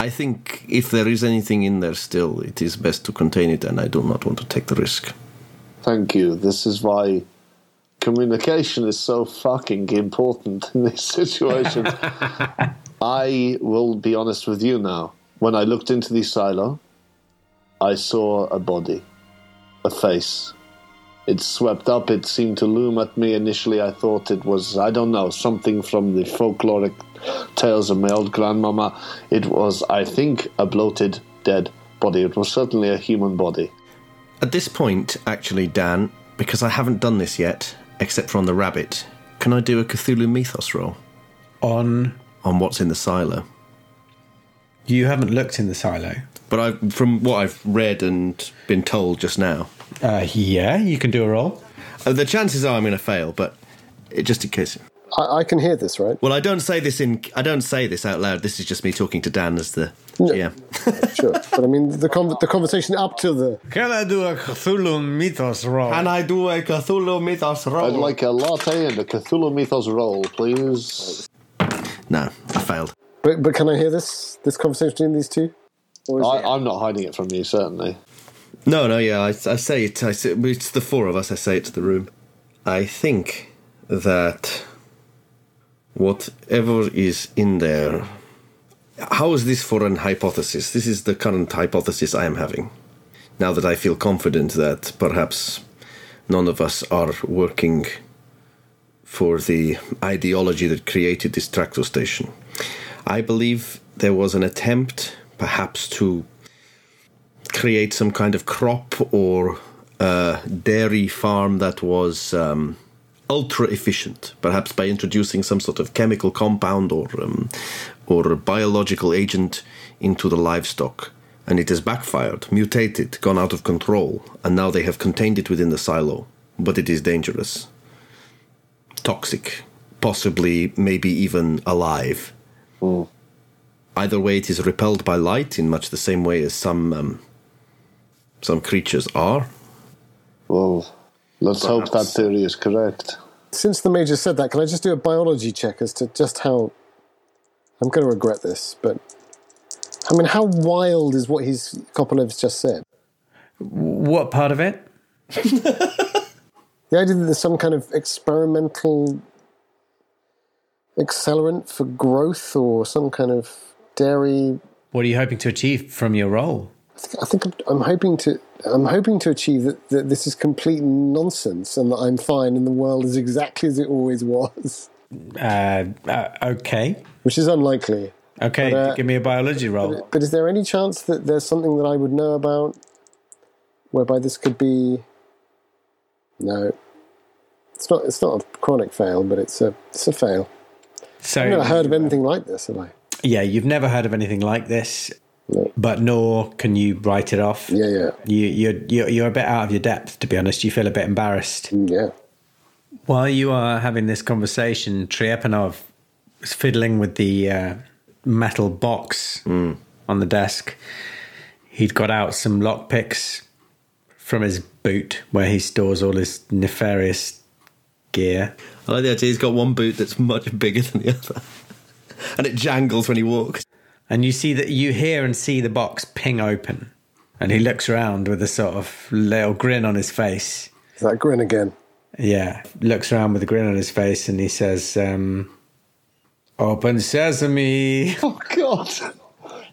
I think if there is anything in there still, it is best to contain it, and I do not want to take the risk. Thank you. This is why communication is so fucking important in this situation. I will be honest with you now. When I looked into the silo, I saw a body, a face. It swept up, it seemed to loom at me. Initially, I thought it was, I don't know, something from the folkloric tales of my old grandmama. It was, I think, a bloated, dead body. It was certainly a human body. At this point, actually, Dan, because I haven't done this yet, except for on the rabbit, can I do a Cthulhu Mythos roll On on what's in the silo? you haven't looked in the silo. But I, from what I've read and been told just now, Uh, yeah, you can do a roll. uh, the chances are I'm going to fail. But it, just in case. I, I can hear this, right? Well, I don't say this in. I don't say this out loud. This is just me talking to Dan as the No. GM. Sure. but I mean, the, con- the conversation up to the. Can I do a Cthulhu Mythos roll? Can I do a Cthulhu Mythos roll? I'd like a latte and a Cthulhu Mythos roll, please. No, I failed. But, but can I hear this this conversation between these two? Or is I, I'm not hiding it from you, certainly. No, no, yeah, I, I say it. I say, it's the four of us. I say it to the room. I think that whatever is in there. How is this for an hypothesis? This is the current hypothesis I am having. Now that I feel confident that perhaps none of us are working for the ideology that created this tractor station. I believe there was an attempt, perhaps, to create some kind of crop or dairy farm that was um, ultra efficient, perhaps by introducing some sort of chemical compound or um, or biological agent into the livestock, and it has backfired, mutated, gone out of control, and now they have contained it within the silo. But it is dangerous, toxic, possibly, maybe even alive. Either way, it is repelled by light in much the same way as some um, some creatures are. Well, let's hope that theory is correct. Since the major said that, can I just do a biology check as to just how. I'm going to regret this, but. I mean, how wild is what he's Kopolev's just said? What part of it? The idea that there's some kind of experimental accelerant for growth or some kind of dairy. What are you hoping to achieve from your roll? I think, I'm, I'm hoping to. I'm hoping to achieve that, that this is complete nonsense and that I'm fine and the world is exactly as it always was, Uh, uh, okay. which is unlikely. Okay, But, uh, give me a biology roll. But is there any chance that there's something that I would know about whereby this could be? No, it's not. It's not a chronic fail, but it's a it's a fail. So, I've never heard of anything like this, have I? yeah, you've never heard of anything like this, No. but nor can you write it off. Yeah, yeah, You, you're, you're, you're a bit out of your depth, to be honest. You feel a bit embarrassed. yeah. While you are having this conversation, Trepanov is fiddling with the uh, metal box on the desk. He'd got out some lockpicks from his boot where he stores all his nefarious gear. I like the idea he's got one boot that's much bigger than the other. and it jangles when he walks. And you see that you hear and see the box ping open. And he looks around with a sort of little grin on his face. Is that grin again? Yeah, looks around with a grin on his face and he says, um, Open sesame. Oh, God.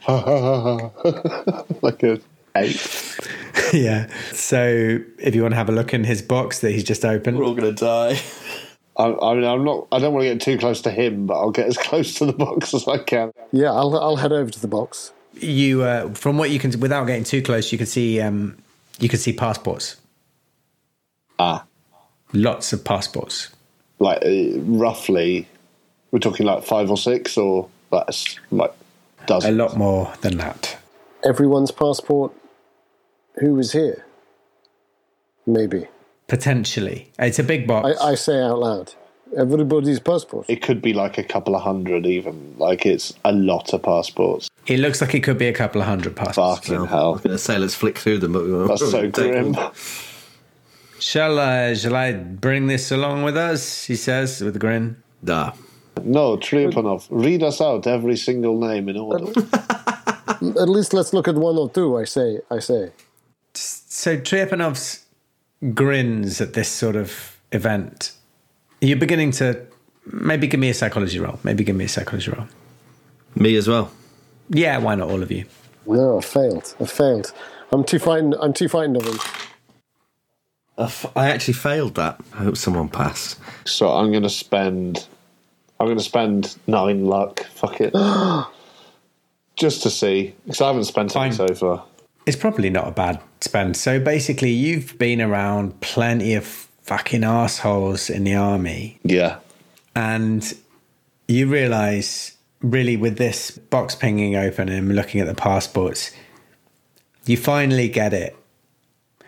like a ape. yeah. So if you want to have a look in his box that he's just opened, We're all going to die. I, I mean, I'm not. I don't want to get too close to him, but I'll get as close to the box as I can. Yeah, I'll I'll head over to the box. you, uh, from what you can, without getting too close, you can see, um, you can see passports. Ah, Lots of passports. like uh, roughly, we're talking like five or six, or that's like A dozen. A lot more than that. Everyone's passport. Who was here? Maybe. Potentially. It's a big box. I, I say out loud. Everybody's passport. It could be like a couple of hundred, even. Like it's a lot of passports. it looks like it could be a couple of hundred passports. Fucking I was hell. going to say, let's flick through them. But we won't. That's so grim. them. Shall I, shall I bring this along with us? He says with a grin. Nah. No, Trepanov, read us out every single name in order. At least let's look at one or two. I say. I say. So Trepanov's grins at this sort of event. You're beginning to maybe give me a psychology roll. Maybe give me a psychology roll. Me as well. Yeah, why not all of you? No, I failed. I failed. I'm too frightened. I'm too frightened of him. I f- I actually failed that. I hope someone passed. so I'm going to spend. I'm going to spend nine luck. Fuck it. Just to see, because I haven't spent any so far. It's probably not a bad spend. So basically, you've been around plenty of fucking assholes in the army, Yeah, and you realize, really, with this box pinging open and looking at the passports, you finally get it.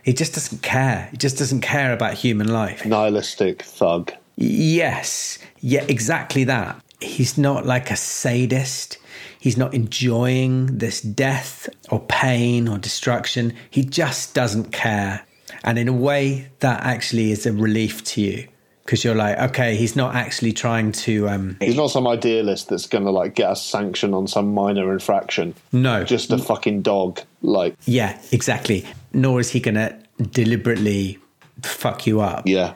He just doesn't care. He just doesn't care about human life. nihilistic thug. Yes, yeah, exactly that. He's not like a sadist. He's not enjoying this death or pain or destruction. He just doesn't care. And in a way, that actually is a relief to you because you're like, okay, he's not actually trying to. Um, He's not some idealist that's going to like get a sanction on some minor infraction. no, Just a fucking dog. Like, yeah, exactly. Nor is he going to deliberately fuck you up. yeah,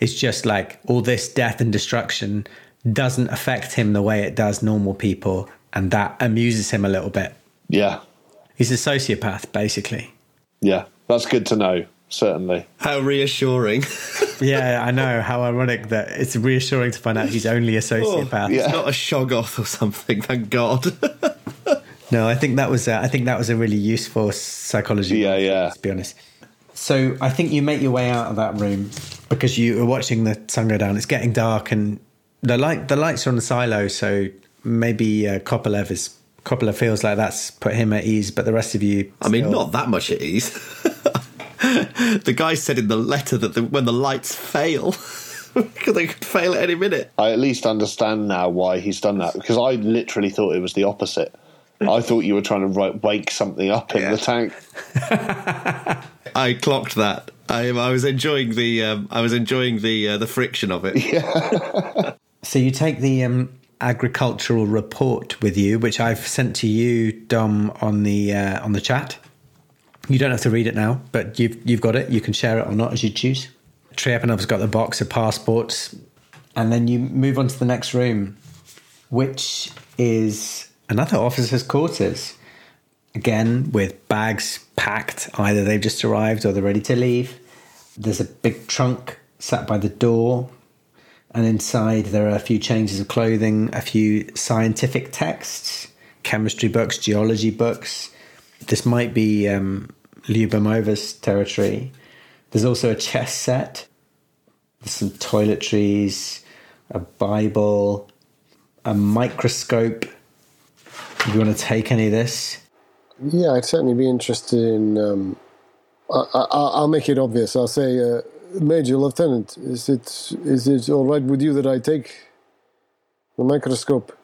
It's just like all this death and destruction doesn't affect him the way it does normal people, and that amuses him a little bit. yeah, He's a sociopath, basically. yeah. That's good to know. Certainly. How reassuring. Yeah, I know. How ironic that it's reassuring to find out he's only a oh, sociopath. yeah. It's not a shoggoth or something, thank God. No, I think that was a, I think that was a really useful psychology. Yeah, roll, yeah. To be honest. So I think you make your way out of that room because you are watching the sun go down. It's getting dark and the light the lights are on the silo. So maybe uh, Kopelev is Kopelev feels like that's put him at ease, but the rest of you. I mean, still- not that much at ease. the guy said in the letter that the, when the lights fail, because they could fail at any minute. I at least understand now why he's done that because I literally thought it was the opposite. I thought you were trying to ri- wake something up in Yeah. the tank. I clocked that. I, I was enjoying the um, I was enjoying the uh, the friction of it. Yeah. So you take the um, agricultural report with you, which I've sent to you, Dom, on the uh, on the chat. You don't have to read it now, but you've you've got it. You can share it or not as you choose. Trepanov's got the box of passports, and then you move on to the next room, which is another officer's quarters. Again, with bags packed, either they've just arrived or they're ready to leave. There's a big trunk sat by the door, and inside there are a few changes of clothing, a few scientific texts, chemistry books, geology books. This might be um, Lyubimova's territory. There's also a chess set, there's some toiletries, a Bible, a microscope. Do you want to take any of this, Yeah, I'd certainly be interested in. Um, I, I, I'll make it obvious. I'll say, uh, Major Lieutenant, is it is it all right with you that I take the microscope?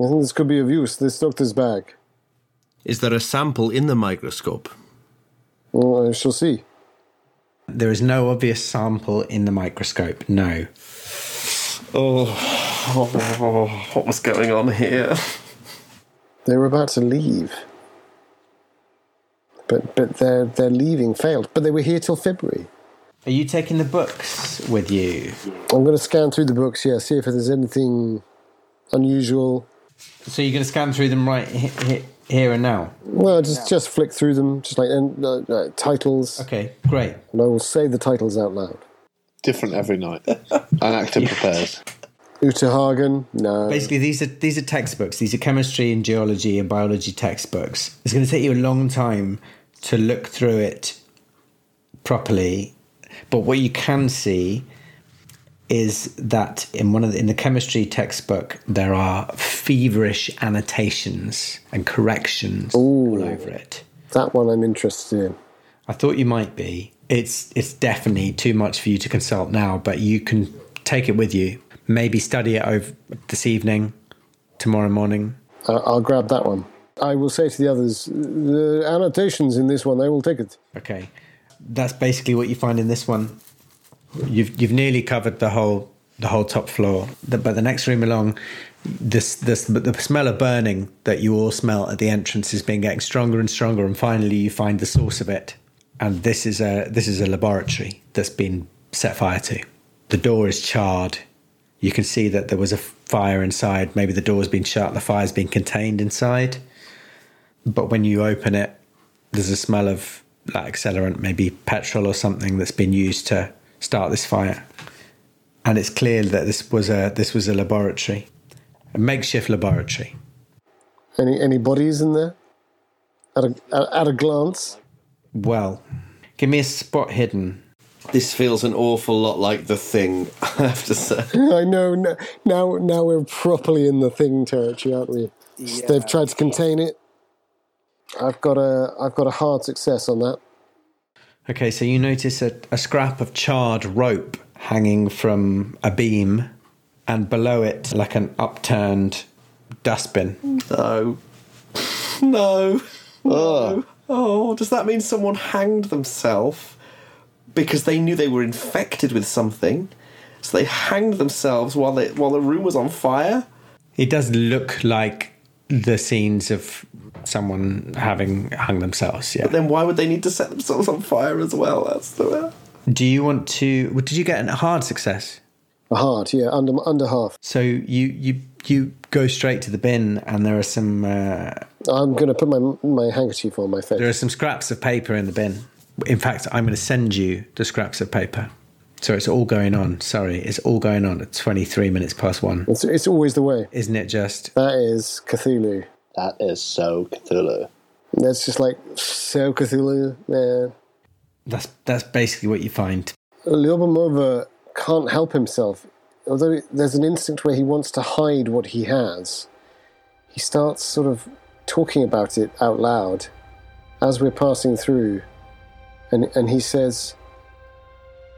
I think this could be of use. This doctor's bag. Is there a sample in the microscope? Well, I shall see. there is no obvious sample in the microscope. No. Oh, what was going on here? They were about to leave, but but their their leaving failed. But they were here till February. Are you taking the books with you? I'm going to scan through the books. Yeah, see if there's anything unusual. So you're going to scan through them right he- he- here and now? Well, just just flick through them, just like uh, uh, titles, Okay, great. and I will say the titles out loud. Different every night. An actor prepares. Uta Hagen, no. Basically, these are these are textbooks. These are chemistry and geology and biology textbooks. It's going to take you a long time to look through it properly, but what you can see is that in one of the, in the chemistry textbook there are feverish annotations and corrections all over it. That one I'm interested in. I thought you might be. it's it's definitely too much for you to consult now, but you can take it with you. Maybe study it over this evening, tomorrow morning. I- I'll grab that one. I will say to the others, the annotations in this one, I will take it. Okay, that's basically what you find in this one. You've you've nearly covered the whole the whole top floor, The- but the next room along, this this but the smell of burning that you all smell at the entrance has been getting stronger and stronger, and finally you find the source of it. And this is a this is a laboratory that's been set fire to. The door is charred. You can see that there was a fire inside. Maybe the door's been shut. The fire's been contained inside. But when you open it, there's a smell of like accelerant, maybe petrol or something that's been used to start this fire. And it's clear that this was a this was a laboratory, a makeshift laboratory. Any any bodies in there? At a, at, at a glance? Well, give me a spot hidden. This feels an awful lot like the thing, I have to say. I know. Now, now we're properly in the thing territory, aren't we? They've tried to contain it. I've got a, I've got a hard success on that. Okay, so you notice a, a scrap of charred rope hanging from a beam, and below it, like an upturned dustbin. No. No. Ah. No. Oh, does that mean someone hanged themselves because they knew they were infected with something? So they hanged themselves while they, while the room was on fire? It does look like the scenes of someone having hung themselves. Yeah. But then why would they need to set themselves on fire as well? That's the Do you want to? well, Did you get a hard success? A hard, yeah, under under half. So you you you go straight to the bin, and there are some uh, I'm going to put my my handkerchief on my face. there are some scraps of paper in the bin. In fact, I'm going to send you the scraps of paper. So it's all going on. Sorry, it's all going on at 23 minutes past one. It's, it's always the way. Isn't it just? That is Cthulhu. That is so Cthulhu. That's just like so Cthulhu, man. That's that's basically what you find. Lyubimova can't help himself. Although there's an instinct where he wants to hide what he has, he starts sort of talking about it out loud as we're passing through. And, and he says,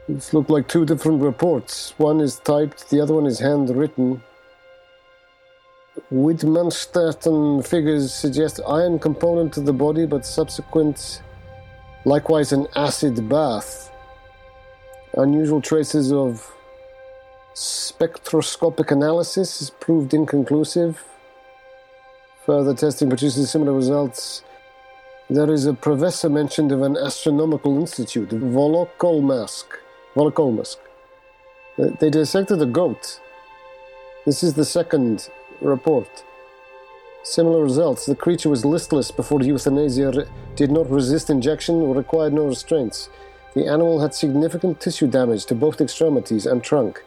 It's looked like two different reports. One is typed, the other one is handwritten. Widmanstatten figures suggest iron component to the body, but subsequent, likewise, an acid bath unusual traces of spectroscopic analysis is proved inconclusive. Further testing produces similar results. There is a professor mentioned of an astronomical institute, Volokolamsk. Volokolamsk. They dissected a goat. This is the second report. Similar results. The creature was listless before euthanasia, did not resist injection, or required no restraints. The animal had significant tissue damage to both extremities and trunk,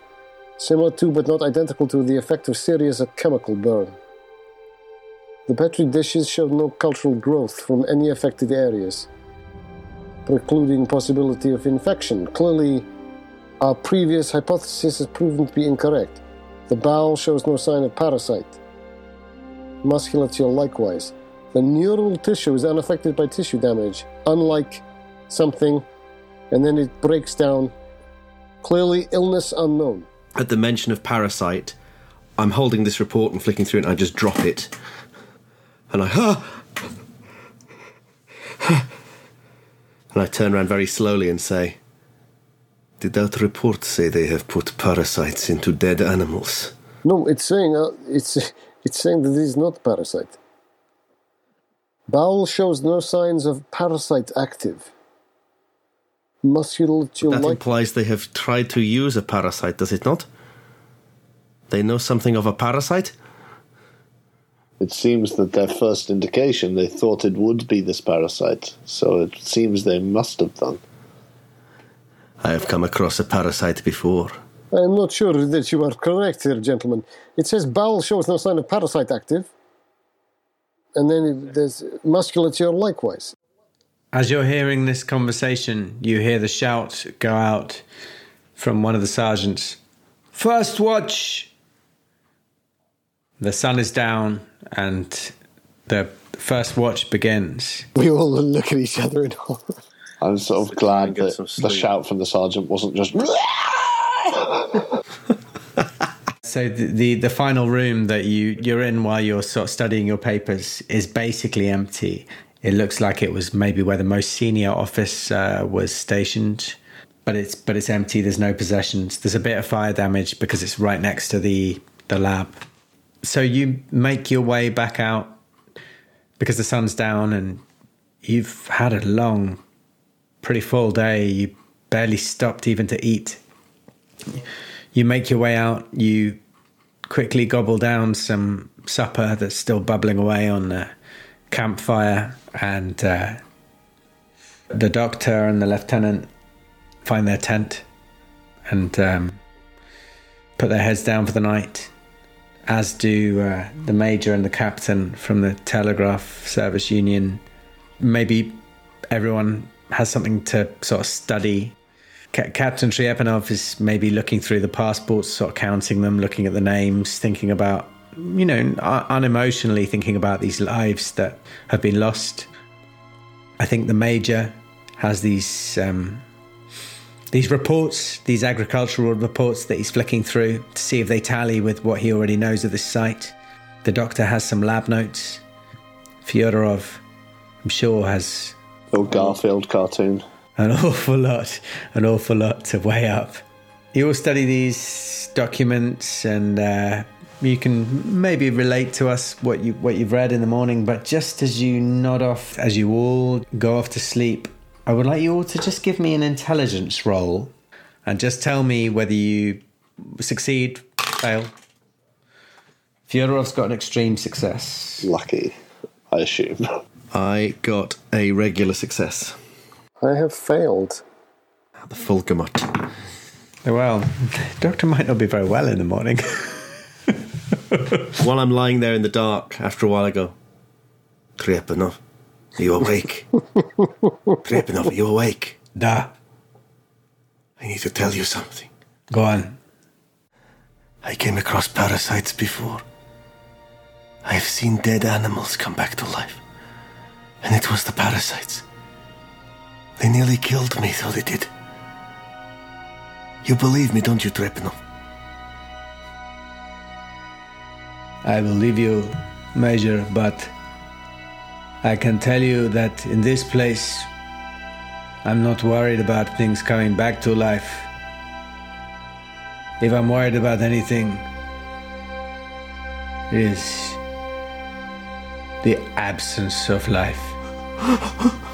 similar to but not identical to the effect of serious chemical burn. The petri dishes showed no cultural growth from any affected areas, precluding possibility of infection. Clearly, our previous hypothesis has proven to be incorrect. The bowel shows no sign of parasite. Musculature likewise. The neural tissue is unaffected by tissue damage, unlike something and then it breaks down. Clearly, illness unknown. At the mention of parasite, I'm holding this report and flicking through it and I just drop it. And I, ah! and I turn around very slowly and say, Did that report say they have put parasites into dead animals? No, it's saying uh, it's it's saying that it is not parasite. Bowel shows no signs of parasite active. Musculature That implies they have tried to use a parasite, does it not? They know something of a parasite? It seems that their first indication they thought it would be this parasite, so it seems they must have done. I have come across a parasite before. I am not sure that you are correct here, gentlemen. It says bowel shows no sign of parasite active. And then there's musculature likewise. As you're hearing this conversation, you hear the shout go out from one of the sergeants First watch! The sun is down and the first watch begins. We all look at each other in horror. I'm sort of So glad that the shout from the sergeant wasn't just. So the, the the final room that you you're in while you're sort of studying your papers is basically empty. It looks like it was maybe where the most senior office uh, was stationed, but it's but it's empty. There's no possessions. There's a bit of fire damage because it's right next to the the lab. So you make your way back out because the sun's down and you've had a long, pretty full day. You barely stopped even to eat you make your way out, you quickly gobble down some supper that's still bubbling away on the campfire, and uh, the doctor and the lieutenant find their tent and um, put their heads down for the night, as do uh, the major and the captain from the telegraph service union. Maybe everyone has something to sort of study Ca- Captain Trepanov is maybe looking through the passports, sort of counting them, looking at the names, thinking about, you know, un- unemotionally thinking about these lives that have been lost. I think the major has these um, these reports, these agricultural reports that he's flicking through to see if they tally with what he already knows of this site. The doctor has some lab notes. Fyodorov, I'm sure, has Little Garfield cartoon. an awful lot, an awful lot to weigh up. You will study these documents, and uh, you can maybe relate to us what you what you've read in the morning. But just as you nod off, as you all go off to sleep, I would like you all to just give me an intelligence roll, and just tell me whether you succeed, fail. Fyodorov's got an extreme success. Lucky, I assume. I got a regular success. I have failed. The full gamut. Oh, well, doctor might not be very well in the morning. While I'm lying there in the dark, after a while I go, Trepanov, are you awake? Trepanov, are you awake? da, I need to tell you something. go on. I came across parasites before. I have seen dead animals come back to life. And it was the parasites. They nearly killed me, though they did. You believe me, don't you, Trepanov? I believe you, Major, but I can tell you that in this place, I'm not worried about things coming back to life. If I'm worried about anything, it is the absence of life.